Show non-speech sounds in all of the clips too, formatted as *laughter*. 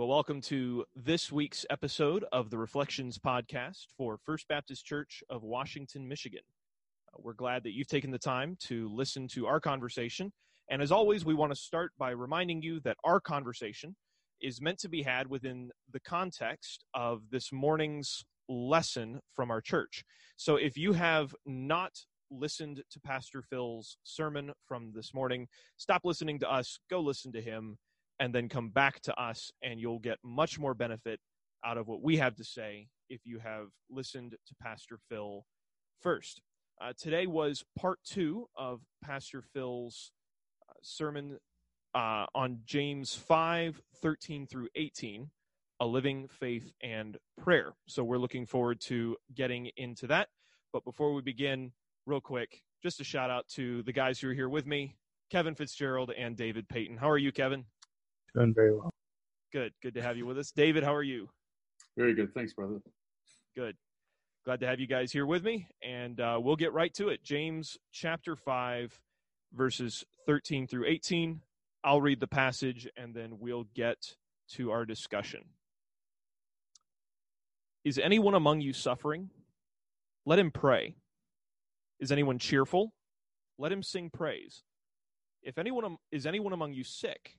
Well, welcome to this week's episode of the Reflections podcast for First Baptist Church of Washington, Michigan. Uh, we're glad that you've taken the time to listen to our conversation. And as always, we want to start by reminding you that our conversation is meant to be had within the context of this morning's lesson from our church. So if you have not listened to Pastor Phil's sermon from this morning, stop listening to us, go listen to him and then come back to us, and you'll get much more benefit out of what we have to say if you have listened to Pastor Phil first. Uh, today was part two of Pastor Phil's uh, sermon uh, on James 5 13 through 18, a living faith and prayer. So we're looking forward to getting into that. But before we begin, real quick, just a shout out to the guys who are here with me Kevin Fitzgerald and David Payton. How are you, Kevin? Doing very well. Good. Good to have you with us. David, how are you? Very good. Thanks, brother. Good. Glad to have you guys here with me. And uh, we'll get right to it. James chapter 5, verses 13 through 18. I'll read the passage and then we'll get to our discussion. Is anyone among you suffering? Let him pray. Is anyone cheerful? Let him sing praise. If anyone is anyone among you sick,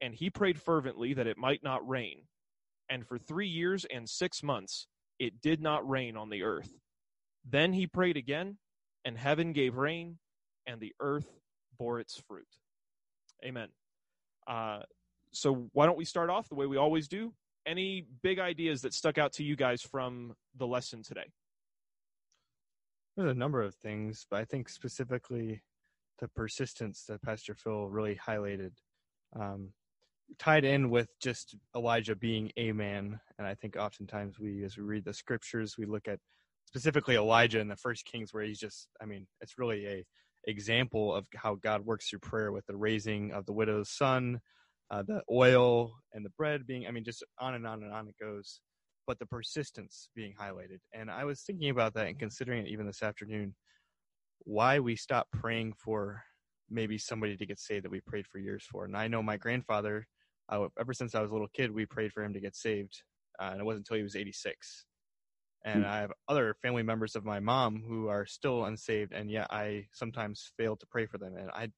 and he prayed fervently that it might not rain. And for three years and six months it did not rain on the earth. Then he prayed again, and heaven gave rain, and the earth bore its fruit. Amen. Uh, so, why don't we start off the way we always do? Any big ideas that stuck out to you guys from the lesson today? There's a number of things, but I think specifically the persistence that Pastor Phil really highlighted. Um, tied in with just Elijah being a man. And I think oftentimes we, as we read the scriptures, we look at specifically Elijah in the first Kings, where he's just, I mean, it's really a example of how God works through prayer with the raising of the widow's son, uh, the oil and the bread being, I mean, just on and on and on it goes. But the persistence being highlighted. And I was thinking about that and considering it even this afternoon, why we stop praying for maybe somebody to get saved that we prayed for years for. And I know my grandfather uh, ever since I was a little kid, we prayed for him to get saved, uh, and it wasn't until he was 86. And mm. I have other family members of my mom who are still unsaved, and yet I sometimes fail to pray for them. And I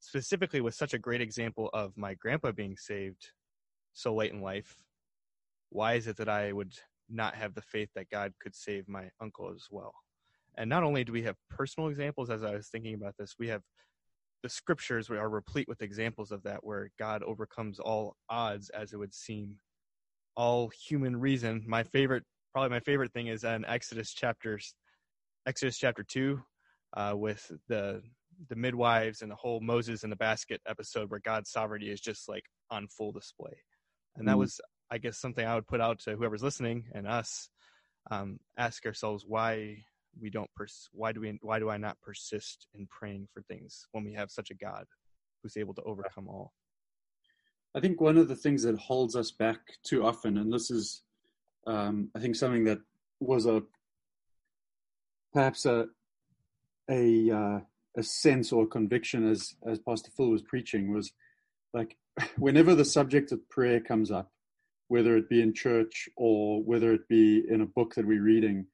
specifically was such a great example of my grandpa being saved so late in life. Why is it that I would not have the faith that God could save my uncle as well? And not only do we have personal examples, as I was thinking about this, we have the scriptures are replete with examples of that where God overcomes all odds as it would seem. All human reason. My favorite probably my favorite thing is in Exodus chapters Exodus chapter 2 uh, with the the midwives and the whole Moses in the basket episode where God's sovereignty is just like on full display. And that mm. was I guess something I would put out to whoever's listening and us um, ask ourselves why we don't pers- why do we why do I not persist in praying for things when we have such a God who's able to overcome all? I think one of the things that holds us back too often, and this is, um, I think, something that was a perhaps a a uh, a sense or conviction as as Pastor Phil was preaching was like *laughs* whenever the subject of prayer comes up, whether it be in church or whether it be in a book that we're reading,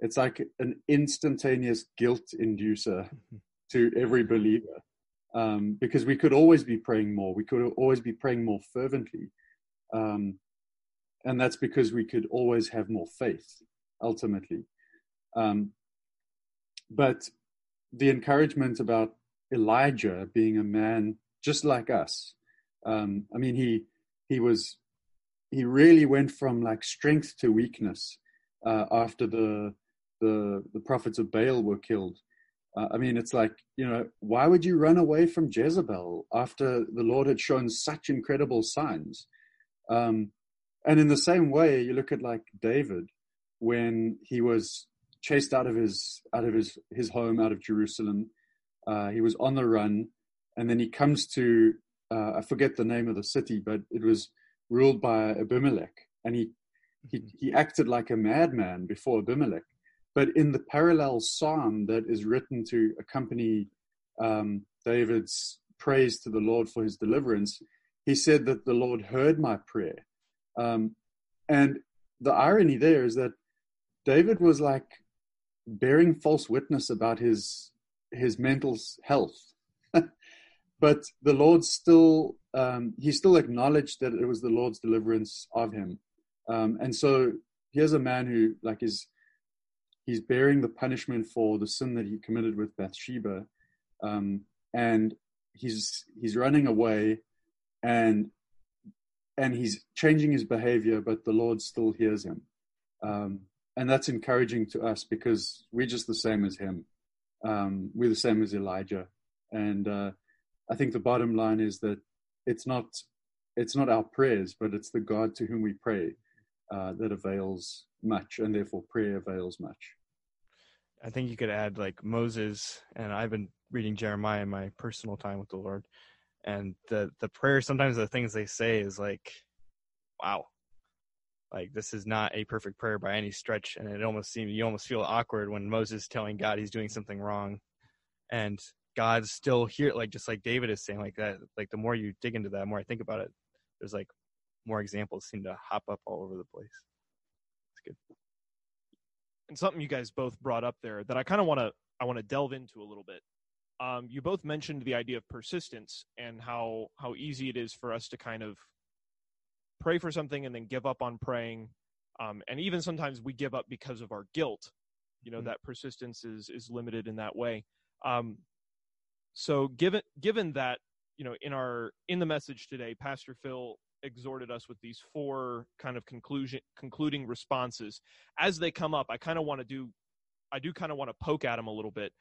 it's like an instantaneous guilt inducer mm-hmm. to every believer. Um, because we could always be praying more. We could always be praying more fervently. Um, and that's because we could always have more faith ultimately. Um, but the encouragement about elijah being a man just like us um, i mean he he was he really went from like strength to weakness uh, after the the the prophets of Baal were killed. Uh, I mean, it's like you know, why would you run away from Jezebel after the Lord had shown such incredible signs? Um, and in the same way, you look at like David when he was chased out of his out of his his home out of Jerusalem. Uh, he was on the run, and then he comes to uh, I forget the name of the city, but it was ruled by Abimelech, and he he Mm-hmm. he acted like a madman before Abimelech. But in the parallel psalm that is written to accompany um, David's praise to the Lord for his deliverance, he said that the Lord heard my prayer. Um, and the irony there is that David was like bearing false witness about his his mental health, *laughs* but the Lord still um, he still acknowledged that it was the Lord's deliverance of him. Um, and so here's a man who like is he's bearing the punishment for the sin that he committed with Bathsheba, um, and he's he's running away, and and he's changing his behavior, but the Lord still hears him, um, and that's encouraging to us because we're just the same as him. Um, we're the same as Elijah, and uh, I think the bottom line is that it's not it's not our prayers, but it's the God to whom we pray uh, that avails much, and therefore prayer avails much. I think you could add like Moses, and I've been reading Jeremiah in my personal time with the Lord, and the the prayer. Sometimes the things they say is like, wow, like this is not a perfect prayer by any stretch, and it almost seems you almost feel awkward when Moses is telling God he's doing something wrong, and God's still here, like just like David is saying, like that. Like the more you dig into that, the more I think about it, there's like more examples seem to hop up all over the place. And something you guys both brought up there that I kind of want to I want to delve into a little bit. Um, you both mentioned the idea of persistence and how how easy it is for us to kind of pray for something and then give up on praying, um, and even sometimes we give up because of our guilt. You know Mhm. that persistence is is limited in that way. Um, so given given that you know in our in the message today, Pastor Phil exhorted us with these four kind of conclusion concluding responses as they come up, I kind of want to do, I do kind of want to poke at them a little bit.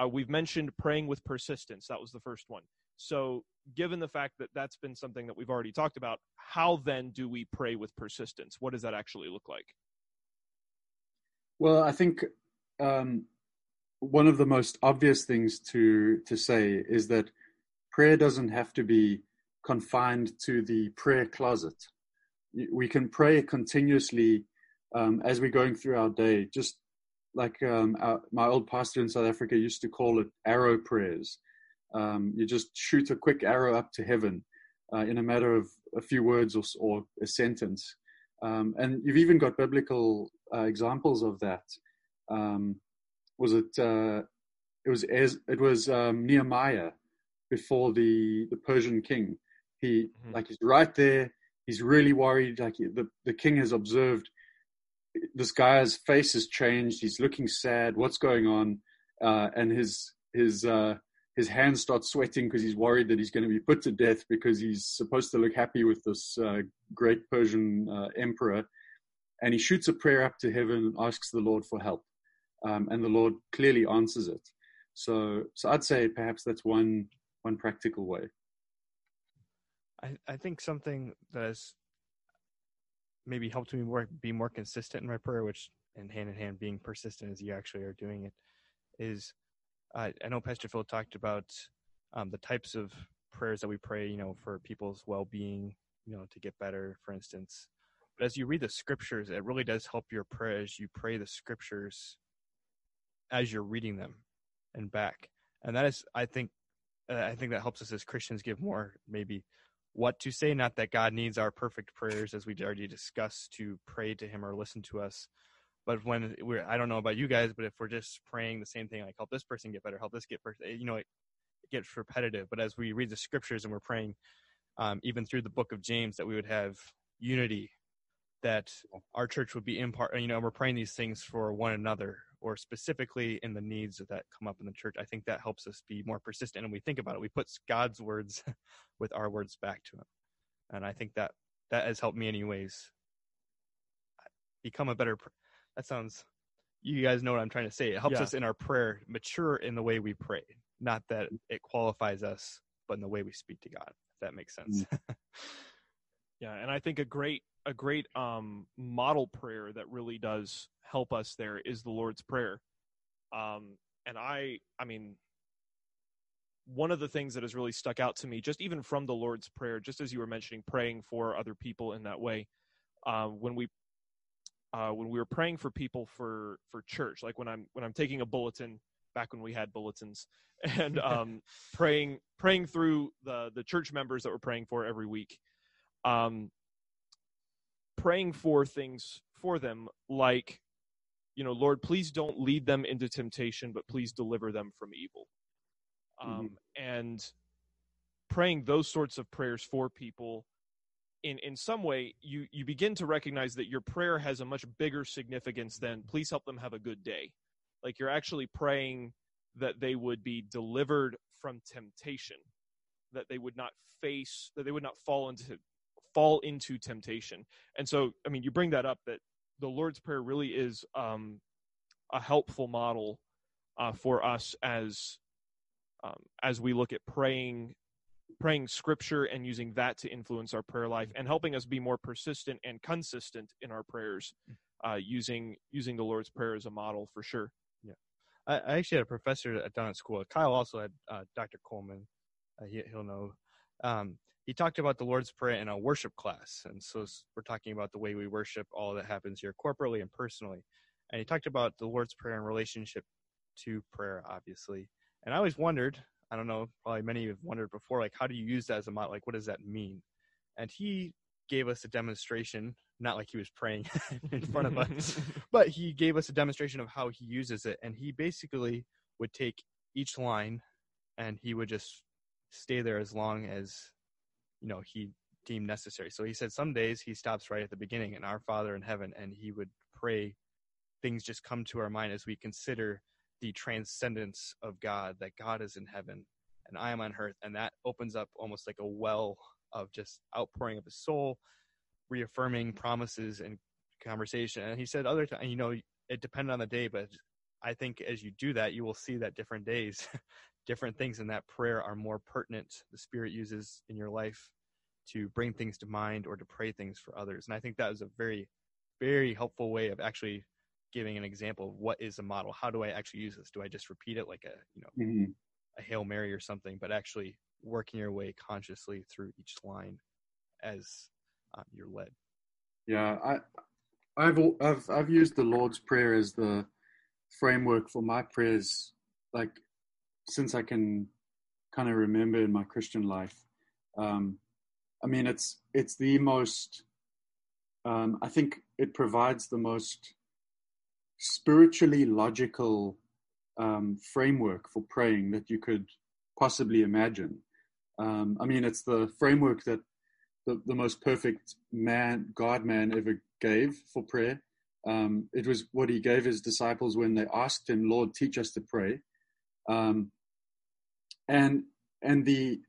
Uh, we've mentioned praying with persistence. That was the first one. So, given the fact that that's been something that we've already talked about, how then do we pray with persistence? What does that actually look like? Well, I think um, one of the most obvious things to to say is that prayer doesn't have to be confined to the prayer closet. We can pray continuously um, as we're going through our day, just like um, our, my old pastor in South Africa used to call it arrow prayers. Um, you just shoot a quick arrow up to heaven uh, in a matter of a few words or, or a sentence. Um, and you've even got biblical uh, examples of that. Um, was it? Uh, it was it was um, Nehemiah before the the Persian king. He Mhm. like he's right there. He's really worried. Like the the king has observed this guy's face has changed. He's looking sad. What's going on? Uh, and his his uh, his hands start sweating because he's worried that he's going to be put to death because he's supposed to look happy with this uh, great Persian uh, emperor. And he shoots a prayer up to heaven and asks the Lord for help. Um, and the Lord clearly answers it. So, so I'd say perhaps that's one one practical way. I, I think something that has maybe helped me more be more consistent in my prayer, which and hand in hand being persistent as you actually are doing it, is uh, I know Pastor Phil talked about um, the types of prayers that we pray, you know, for people's well being, you know, to get better, for instance. But as you read the scriptures, it really does help your prayer as you pray the scriptures as you're reading them and back. And that is, I think, uh, I think that helps us as Christians give more maybe what to say. Not that God needs our perfect prayers, as we already discussed, to pray to Him or listen to us. But when we're, I don't know about you guys, but if we're just praying the same thing, like help this person get better, help this get you know, it, it gets repetitive. But as we read the scriptures and we're praying, um, even through the book of James, that we would have unity, that our church would be in part, you know, we're praying these things for one another or specifically in the needs that come up in the church. I think that helps us be more persistent. And we think about it, we put God's words *laughs* with our words back to Him. And I think that that has helped me, anyways, uh, become a better. Pr- that sounds. You guys know what I'm trying to say. It helps Yeah. us in our prayer mature in the way we pray. Not that mm. it qualifies us, but in the way we speak to God. If that makes sense. Mm. *laughs* Yeah, and I think a great a great um, model prayer that really does help us there is the Lord's Prayer. Um, and I, I mean, one of the things that has really stuck out to me, just even from the Lord's Prayer, just as you were mentioning, praying for other people in that way, uh, when we uh, when we were praying for people for for church, like when I'm when I'm taking a bulletin back when we had bulletins, *laughs* and um, *laughs* praying praying through the the church members that we're praying for every week, um, praying for things for them like you know lord please don't lead them into temptation but please deliver them from evil um, mm-hmm. and praying those sorts of prayers for people in in some way you you begin to recognize that your prayer has a much bigger significance than please help them have a good day like you're actually praying that they would be delivered from temptation that they would not face that they would not fall into fall into temptation. And so i mean you bring that up that the lord's prayer really is um, a helpful model uh, for us as um, as we look at praying praying scripture and using that to influence our prayer life and helping us be more persistent and consistent in our prayers uh, using using the lord's prayer as a model for sure. Yeah. I, I actually had a professor down at school kyle also had uh, dr coleman uh, he, will know. Um, he talked about the lord's prayer in a worship class and so we're talking about the way we worship all that happens here corporately and personally and he talked about the lord's prayer in relationship to prayer obviously and I always wondered, I don't know, probably many of you have wondered before, like, how do you use that as a model? Like, what does that mean? And he gave us a demonstration, not like he was praying *laughs* in front of us, *laughs* but he gave us a demonstration of how he uses it. And he basically would take each line and he would just stay there as long as, you know, he deemed necessary. So he said some days he stops right at the beginning and our Father in heaven, and he would pray. Things just come to our mind as we consider the transcendence of God, that God is in heaven and I am on earth. And that opens up almost like a well of just outpouring of his soul, reaffirming promises and conversation. And he said other times, you know, it depended on the day, but I think as you do that, you will see that different days, *laughs* different things in that prayer are more pertinent. The Spirit uses in your life to bring things to mind or to pray things for others. And I think that was a very, very helpful way of actually giving an example of what is a model. How do I actually use this? Do I just repeat it like a you know mm-hmm. a hail mary or something? But actually working your way consciously through each line as um, you're led. Yeah, I I've I've I've used the Lord's Prayer as the framework for my prayers, like since I can kind of remember in my Christian life. Um, I mean, it's it's the most. Um, I think it provides the most spiritually logical um, framework for praying that you could possibly imagine. Um, I mean, it's the framework that the, the most perfect man, God man, ever gave for prayer. Um, it was what he gave his disciples when they asked him, "Lord, teach us to pray." Um, and and the,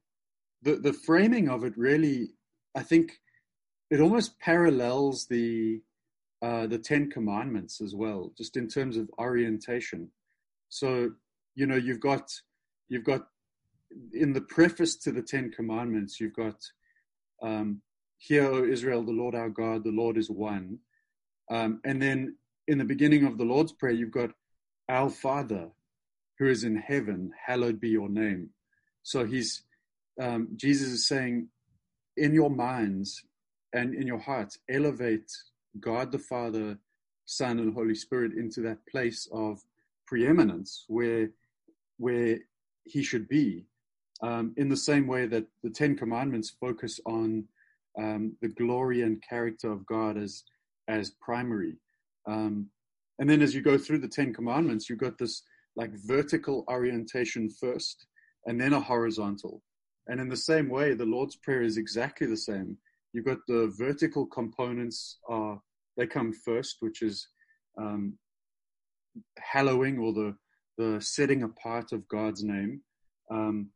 the the framing of it really, I think, it almost parallels the uh, the Ten Commandments as well, just in terms of orientation. So, you know, you've got you've got in the preface to the Ten Commandments, you've got um, "Hear, O Israel, the Lord our God, the Lord is one," um, and then in the beginning of the Lord's Prayer, you've got "Our Father, who is in heaven, hallowed be your name." So he's um, Jesus is saying, in your minds and in your hearts, elevate God the Father, Son, and Holy Spirit into that place of preeminence where where He should be. Um, in the same way that the Ten Commandments focus on um, the glory and character of God as as primary. Um, and then as you go through the Ten Commandments, you've got this like vertical orientation first, and then a horizontal. And in the same way, the Lord's Prayer is exactly the same. You've got the vertical components are they come first, which is um, hallowing or the the setting apart of God's name, um,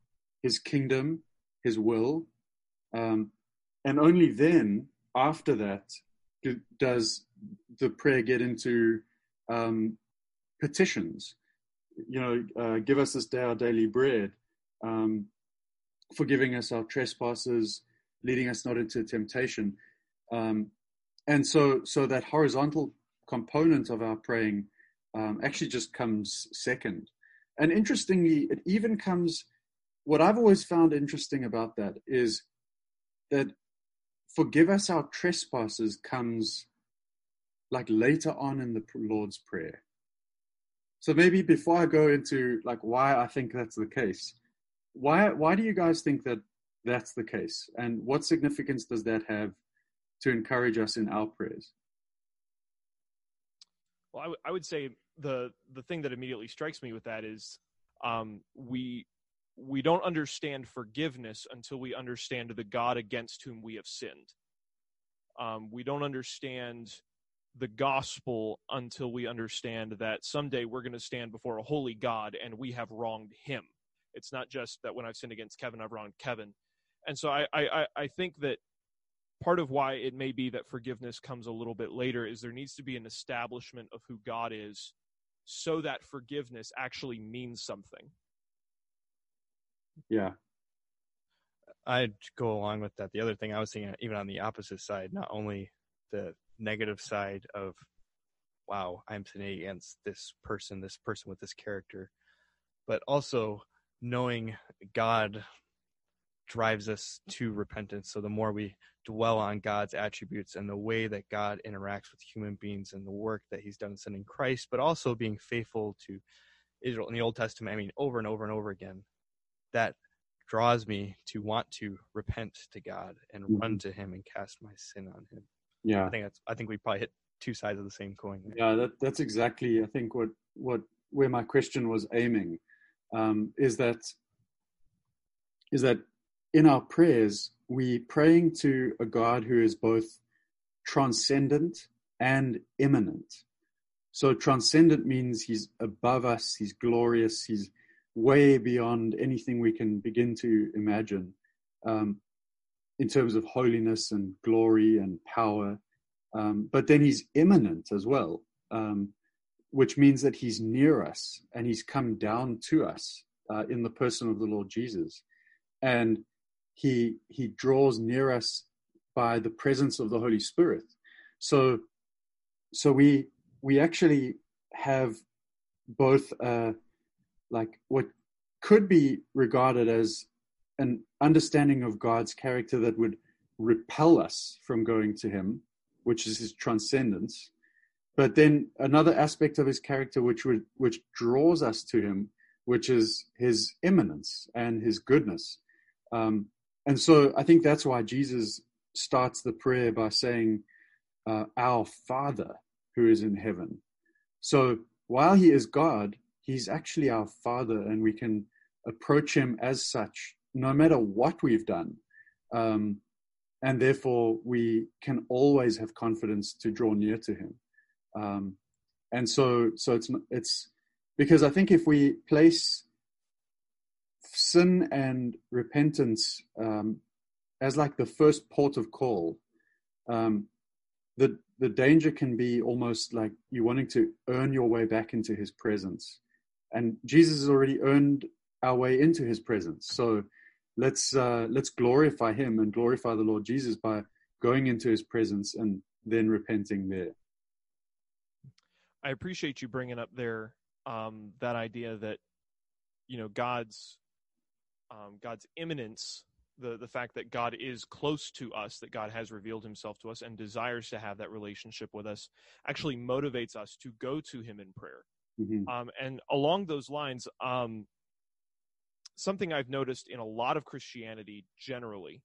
His kingdom, His will, um, and only then, after that, do, does the prayer get into um, petitions. You know, uh, give us this day our daily bread, um, forgiving us our trespasses, leading us not into temptation. Um, and so so that horizontal component of our praying um, actually just comes second. And interestingly, it even comes. What I've always found interesting about that is that forgive us our trespasses comes like later on in the Lord's Prayer. So maybe before I go into like why I think that's the case, why why do you guys think that that's the case, and what significance does that have to encourage us in our prayers? Well, I, w- I would say the the thing that immediately strikes me with that is um, we we don't understand forgiveness until we understand the God against whom we have sinned. Um, we don't understand the gospel until we understand that someday we're going to stand before a holy God and we have wronged him. It's not just that when I've sinned against Kevin, I've wronged Kevin. And so I, I, I think that part of why it may be that forgiveness comes a little bit later is there needs to be an establishment of who God is so that forgiveness actually means something. Yeah. I'd go along with that. The other thing I was thinking, even on the opposite side, not only the negative side of, wow, I'm sinning against this person, this person with this character, but also knowing God drives us to repentance. So the more we dwell on God's attributes and the way that God interacts with human beings and the work that He's done in sending Christ, but also being faithful to Israel in the Old Testament, I mean, over and over and over again, that draws me to want to repent to God and mm-hmm. run to Him and cast my sin on Him. Yeah, I think that's. I think we probably hit two sides of the same coin. There. Yeah, that, that's exactly. I think what what where my question was aiming um, is that is that in our prayers, we praying to a God who is both transcendent and immanent. So transcendent means he's above us, he's glorious, he's way beyond anything we can begin to imagine um, in terms of holiness and glory and power. Um, but then he's immanent as well, um, which means that he's near us and he's come down to us uh, in the person of the Lord Jesus. And he he draws near us by the presence of the Holy Spirit. So so we we actually have both uh, like what could be regarded as an understanding of God's character that would repel us from going to Him, which is His transcendence. But then another aspect of His character which would which draws us to Him, which is His immanence and His goodness. Um, and so I think that's why Jesus starts the prayer by saying, uh, Our Father who is in heaven. So while he is God, he's actually our Father, and we can approach him as such, no matter what we've done. Um, and therefore, we can always have confidence to draw near to him. Um, and so, so it's it's because I think if we place sin and repentance um, as like the first port of call, um, the the danger can be almost like you wanting to earn your way back into His presence, and Jesus has already earned our way into His presence. So let's uh, let's glorify Him and glorify the Lord Jesus by going into His presence and then repenting there. I appreciate you bringing up there um, that idea that you know God's um, God's immanence, the the fact that God is close to us, that God has revealed Himself to us and desires to have that relationship with us, actually motivates us to go to Him in prayer. Mm-hmm. Um, and along those lines, um, something I've noticed in a lot of Christianity generally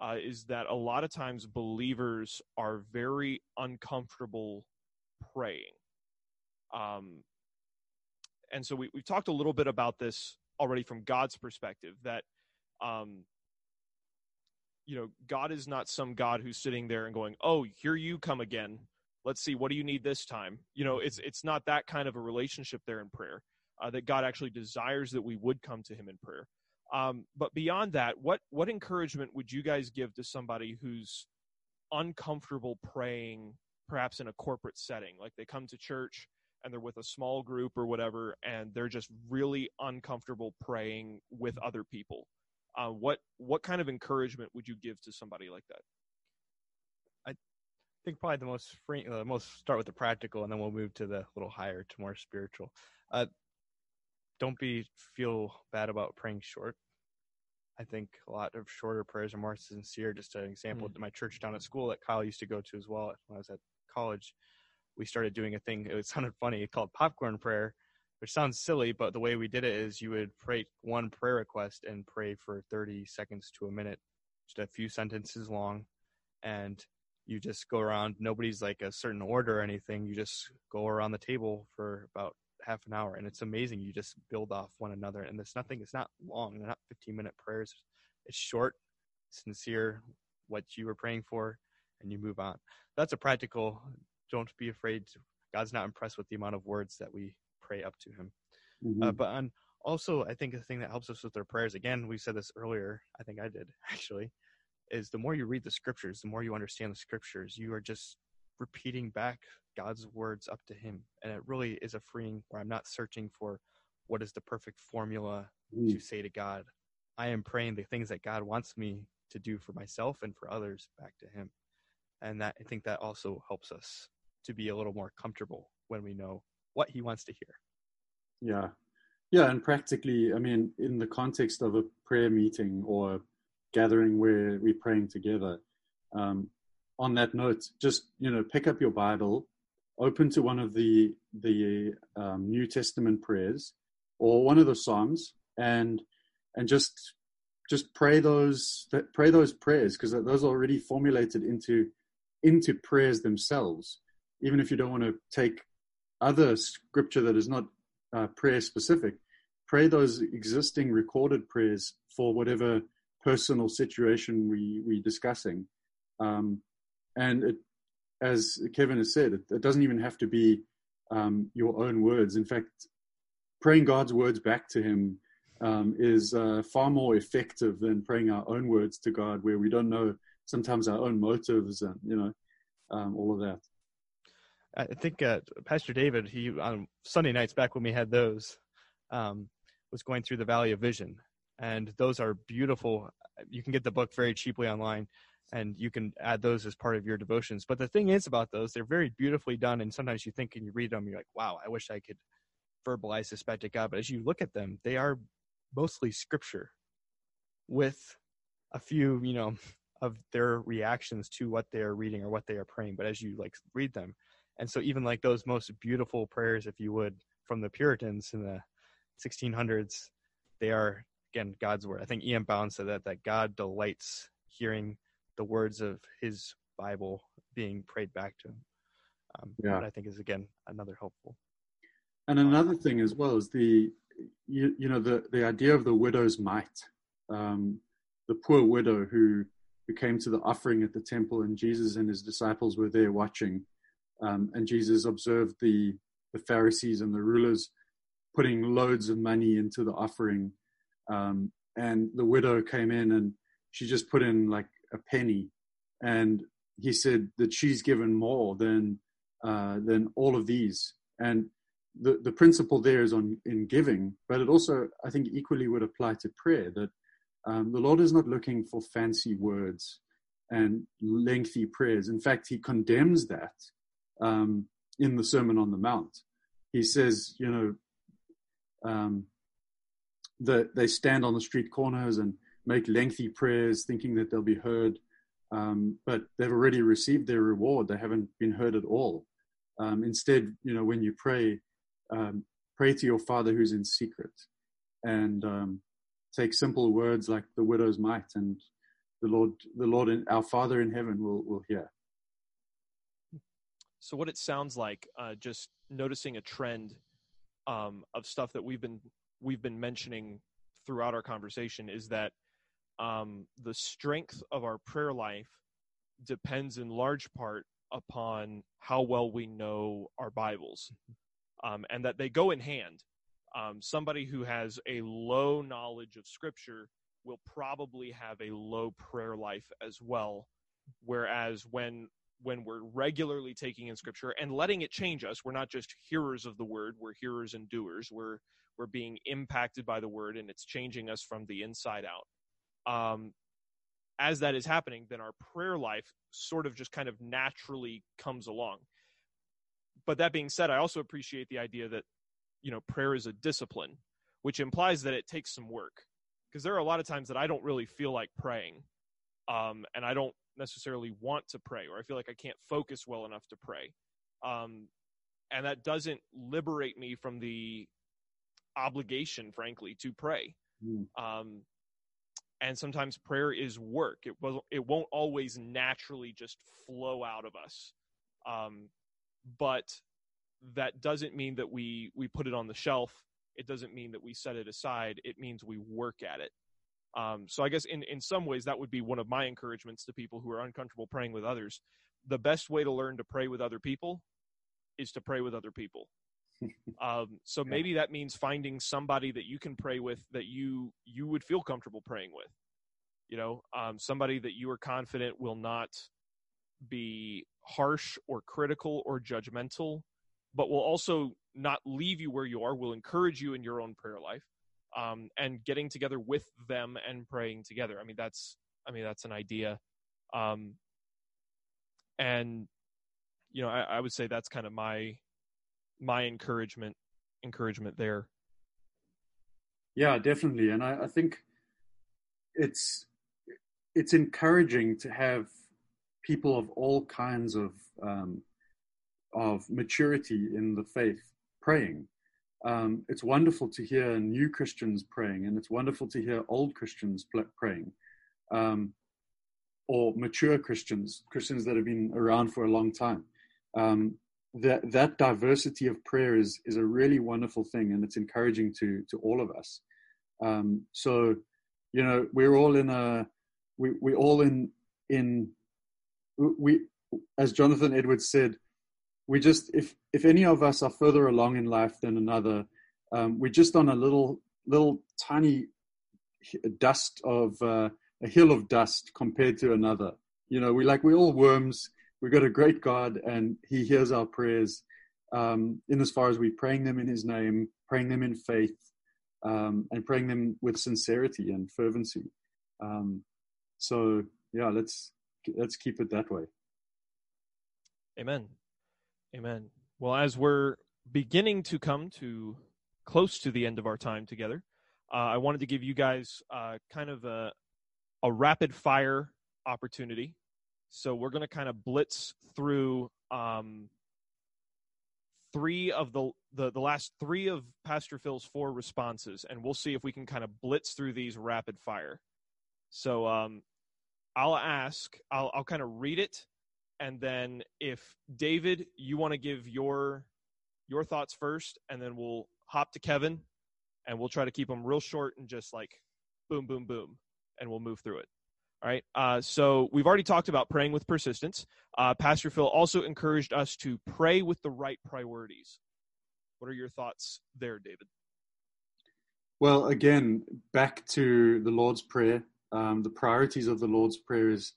uh, is that a lot of times believers are very uncomfortable praying. Um, and so we, we've talked a little bit about this already from God's perspective that um you know God is not some God who's sitting there and going, "Oh, here you come again. Let's see what do you need this time." You know, it's it's not that kind of a relationship there in prayer. Uh, that God actually desires that we would come to Him in prayer. Um, but beyond that, what what encouragement would you guys give to somebody who's uncomfortable praying, perhaps in a corporate setting, like they come to church and they're with a small group or whatever, and they're just really uncomfortable praying with other people. Uh, what what kind of encouragement would you give to somebody like that? I think probably the most free, uh, most start with the practical, and then we'll move to the little higher to more spiritual. Uh, don't be feel bad about praying short. I think a lot of shorter prayers are more sincere. Just an example, mm. my church down at school that Kyle used to go to as well when I was at college, we started doing a thing. It sounded funny called popcorn prayer, which sounds silly, but the way we did it is you would pray one prayer request and pray for 30 seconds to a minute, just a few sentences long, and you just go around. Nobody's like a certain order or anything. You just go around the table for about half an hour, and it's amazing. You just build off one another, and it's nothing. It's not long. They're not 15 minute prayers. It's short, sincere, what you were praying for, and you move on. That's a practical. Don't be afraid. God's not impressed with the amount of words that we pray up to Him. Mm-hmm. Uh, but on also, I think the thing that helps us with our prayers. Again, we said this earlier. I think I did *laughs* actually. Is the more you read the scriptures, the more you understand the scriptures. You are just repeating back God's words up to Him, and it really is a freeing. Where I'm not searching for what is the perfect formula mm. to say to God. I am praying the things that God wants me to do for myself and for others back to Him and that I think that also helps us to be a little more comfortable when we know what he wants to hear. Yeah. Yeah, and practically, I mean, in the context of a prayer meeting or gathering where we're praying together, um, on that note, just you know, pick up your Bible, open to one of the the um, New Testament prayers or one of the Psalms, and and just just pray those pray those prayers because those are already formulated into into prayers themselves, even if you don't want to take other scripture that is not uh, prayer specific, pray those existing recorded prayers for whatever personal situation we we discussing. Um, and it, as Kevin has said, it, it doesn't even have to be um, your own words. In fact, praying God's words back to Him um, is uh, far more effective than praying our own words to God, where we don't know sometimes our own motives and you know um, all of that. I think uh, Pastor David, he on Sunday nights back when we had those, um, was going through the Valley of Vision, and those are beautiful. You can get the book very cheaply online, and you can add those as part of your devotions. But the thing is about those, they're very beautifully done, and sometimes you think and you read them, you're like, "Wow, I wish I could verbalize this back to God." But as you look at them, they are mostly scripture with a few, you know, of their reactions to what they are reading or what they are praying, but as you like read them. And so even like those most beautiful prayers, if you would, from the Puritans in the 1600s, they are again God's word. I think E.M. Bounds said that that God delights hearing the words of His Bible being prayed back to Him. Um, yeah, I think is again another helpful. And another thing as well is the you, you know the the idea of the widow's mite, um, the poor widow who who came to the offering at the temple, and Jesus and his disciples were there watching. Um, and Jesus observed the, the Pharisees and the rulers putting loads of money into the offering. Um, and the widow came in and she just put in like a penny. And he said that she's given more than, uh, than all of these. And the, the principle there is on in giving, but it also, I think, equally would apply to prayer that um, the Lord is not looking for fancy words and lengthy prayers. In fact, he condemns that um, in the Sermon on the Mount. He says, you know, um, that they stand on the street corners and make lengthy prayers thinking that they'll be heard, um, but they've already received their reward. They haven't been heard at all. Um, instead, you know, when you pray, um, pray to your Father who's in secret. And um, take simple words like the widow's mite and the Lord, the Lord, our Father in heaven will, will hear. So what it sounds like, uh, just noticing a trend um, of stuff that we've been we've been mentioning throughout our conversation is that um, the strength of our prayer life depends in large part upon how well we know our Bibles, um, and that they go in hand. Um, somebody who has a low knowledge of Scripture will probably have a low prayer life as well. Whereas when when we're regularly taking in Scripture and letting it change us, we're not just hearers of the Word; we're hearers and doers. We're we're being impacted by the Word, and it's changing us from the inside out. Um, as that is happening, then our prayer life sort of just kind of naturally comes along. But that being said, I also appreciate the idea that you know prayer is a discipline, which implies that it takes some work. Because there are a lot of times that I don't really feel like praying, um, and I don't necessarily want to pray, or I feel like I can't focus well enough to pray. Um, and that doesn't liberate me from the obligation, frankly, to pray. Mm. Um, and sometimes prayer is work. It will it won't always naturally just flow out of us. Um, but that doesn't mean that we we put it on the shelf. It doesn't mean that we set it aside. It means we work at it. Um, so I guess in in some ways that would be one of my encouragements to people who are uncomfortable praying with others. The best way to learn to pray with other people is to pray with other people. *laughs* um, so maybe that means finding somebody that you can pray with that you you would feel comfortable praying with. You know, um, somebody that you are confident will not be harsh or critical or judgmental, but will also not leave you where you are. Will encourage you in your own prayer life, um, and getting together with them and praying together. I mean, that's I mean that's an idea, um, and you know, I, I would say that's kind of my my encouragement encouragement there. Yeah, definitely, and I, I think it's it's encouraging to have people of all kinds of um, of maturity in the faith praying. Um, it's wonderful to hear new Christians praying, and it's wonderful to hear old Christians praying, um, or mature Christians, Christians that have been around for a long time. Um, that that diversity of prayer is is a really wonderful thing, and it's encouraging to to all of us. Um, so, you know, we're all in a we we all in in we as Jonathan Edwards said, we just if if any of us are further along in life than another, um, we're just on a little little tiny dust of uh, a hill of dust compared to another. You know, we like we're all worms we've got a great God, and He hears our prayers um, in as far as we're praying them in His name, praying them in faith, um, and praying them with sincerity and fervency. Um, so yeah, let's let's keep it that way. Amen. Amen. Well, as we're beginning to come to close to the end of our time together, uh, I wanted to give you guys uh, kind of a, a rapid fire opportunity so we're going to kind of blitz through um, three of the, the the last three of Pastor Phil's four responses, and we'll see if we can kind of blitz through these rapid fire. So um, I'll ask, I'll I'll kind of read it, and then if David, you want to give your your thoughts first, and then we'll hop to Kevin, and we'll try to keep them real short and just like boom, boom, boom, and we'll move through it. All right. Uh, so we've already talked about praying with persistence. Uh, Pastor Phil also encouraged us to pray with the right priorities. What are your thoughts there, David? Well, again, back to the Lord's Prayer. Um, the priorities of the Lord's Prayer is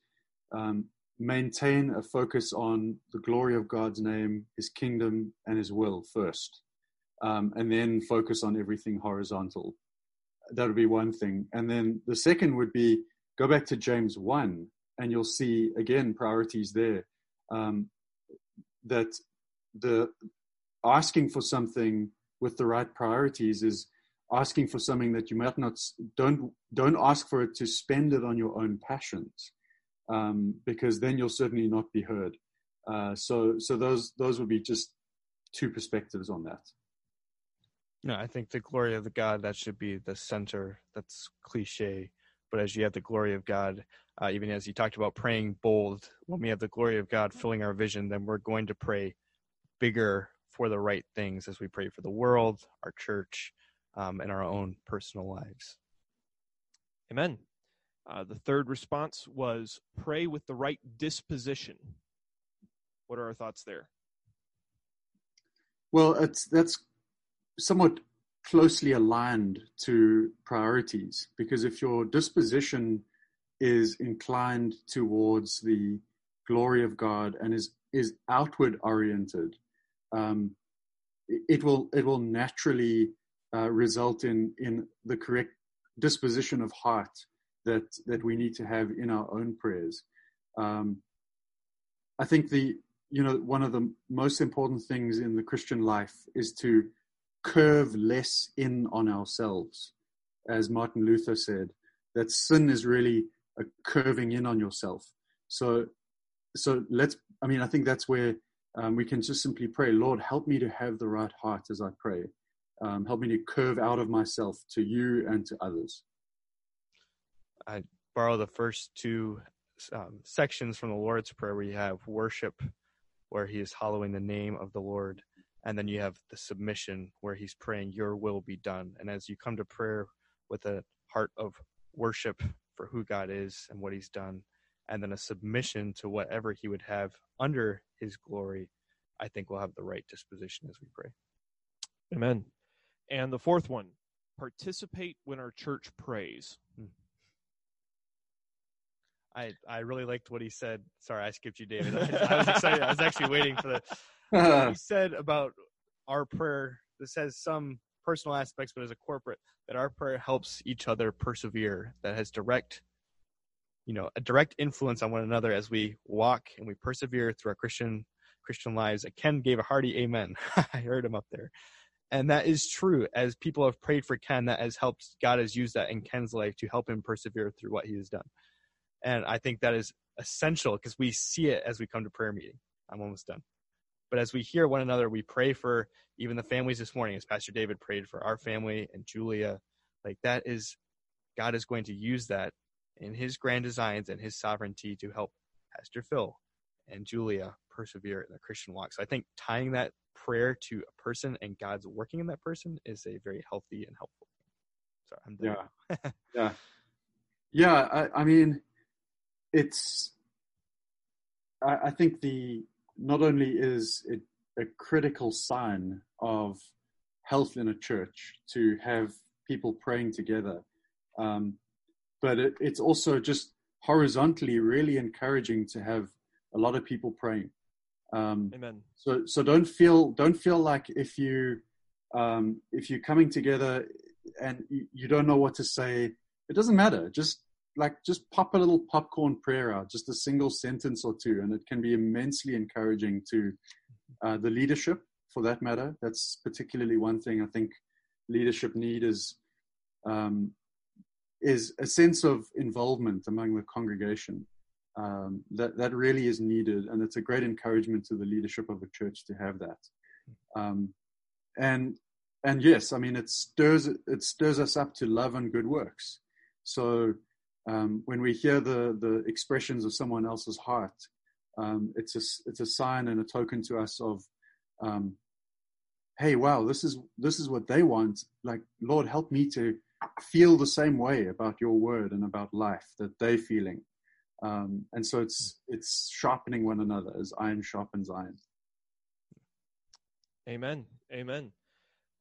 um, maintain a focus on the glory of God's name, His kingdom, and His will first, um, and then focus on everything horizontal. That would be one thing. And then the second would be Go back to James 1, and you'll see again priorities there. Um, that the asking for something with the right priorities is asking for something that you might not don't don't ask for it to spend it on your own passions um, because then you'll certainly not be heard uh, so so those those would be just two perspectives on that no i think the glory of the god that should be the center that's cliche but as you have the glory of God, uh, even as you talked about praying bold, when we have the glory of God filling our vision, then we're going to pray bigger for the right things as we pray for the world, our church, um, and our own personal lives. Amen. Uh, the third response was pray with the right disposition. What are our thoughts there? Well, it's that's somewhat closely aligned to priorities because if your disposition is inclined towards the glory of God and is is outward oriented, um, it will it will naturally uh, result in in the correct disposition of heart that that we need to have in our own prayers. Um, I think the you know one of the most important things in the Christian life is to curve less in on ourselves, as Martin Luther said. That sin is really a curving in on yourself. So, so let's. I mean, I think that's where um, we can just simply pray, Lord, help me to have the right heart as I pray. Um, help me to curve out of myself to you and to others. I borrow the first two um, sections from the Lord's Prayer where you have worship, where he is hallowing the name of the Lord, and then you have the submission where he's praying, Your will be done. And as you come to prayer with a heart of worship for who God is and what he's done, and then a submission to whatever he would have under his glory, I think we'll have the right disposition as we pray. Amen. And the fourth one participate when our church prays. Hmm. I, I really liked what he said. Sorry, I skipped you, David. I, I was excited. I was actually waiting for the. *laughs* he said about our prayer. This has some personal aspects, but as a corporate, that our prayer helps each other persevere. That has direct you know a direct influence on one another as we walk and we persevere through our christian christian lives ken gave a hearty amen *laughs* i heard him up there and that is true as people have prayed for ken that has helped god has used that in ken's life to help him persevere through what he has done and i think that is essential because we see it as we come to prayer meeting i'm almost done but as we hear one another we pray for even the families this morning as pastor david prayed for our family and julia like that is god is going to use that in his grand designs and his sovereignty to help Pastor Phil and Julia persevere in the Christian walk. So I think tying that prayer to a person and God's working in that person is a very healthy and helpful thing. Sorry, I'm yeah. yeah. Yeah. I, I, mean, it's, I, I, think the, not only is it a critical sign of health in a church to have people praying together, um, but it, it's also just horizontally really encouraging to have a lot of people praying. Um, Amen. So so don't feel don't feel like if you um, if you're coming together and you, you don't know what to say, it doesn't matter. Just like just pop a little popcorn prayer out, just a single sentence or two, and it can be immensely encouraging to uh, the leadership, for that matter. That's particularly one thing I think leadership need is um, is a sense of involvement among the congregation. Um, that that really is needed, and it's a great encouragement to the leadership of a church to have that. Um, and and yes, I mean it stirs it stirs us up to love and good works. So um, when we hear the the expressions of someone else's heart, um, it's a it's a sign and a token to us of, um, hey, wow, this is this is what they want. Like Lord, help me to feel the same way about your word and about life that they're feeling. Um, and so it's it's sharpening one another as iron sharpens iron. Amen. Amen.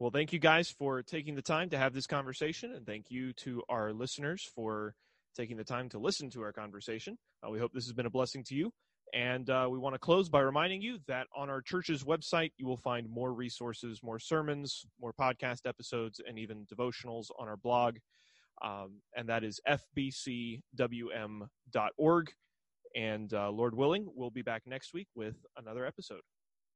Well, thank you guys for taking the time to have this conversation, and thank you to our listeners for taking the time to listen to our conversation. Uh, we hope this has been a blessing to you. And uh, we want to close by reminding you that on our church's website, you will find more resources, more sermons, more podcast episodes, and even devotionals on our blog. Um, and that is fbcwm.org. And uh, Lord willing, we'll be back next week with another episode.